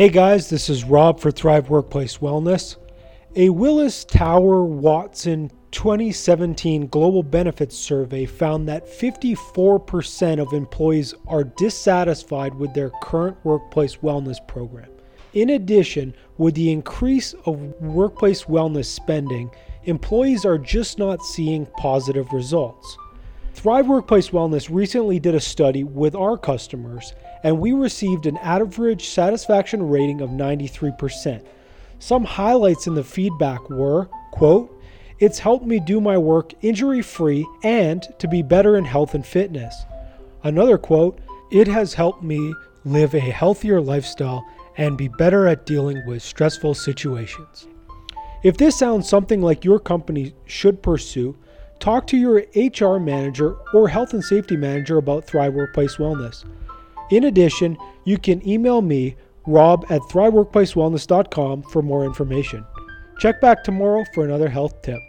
Hey guys, this is Rob for Thrive Workplace Wellness. A Willis Tower Watson 2017 Global Benefits Survey found that 54% of employees are dissatisfied with their current workplace wellness program. In addition, with the increase of workplace wellness spending, employees are just not seeing positive results. Thrive Workplace Wellness recently did a study with our customers, and we received an average satisfaction rating of 93%. Some highlights in the feedback were, quote, it's helped me do my work injury free and to be better in health and fitness. Another quote, it has helped me live a healthier lifestyle and be better at dealing with stressful situations. If this sounds something like your company should pursue, talk to your HR manager or health and safety manager about Thrive Workplace Wellness. In addition, you can email me, rob at thriveworkplacewellness.com, for more information. Check back tomorrow for another health tip.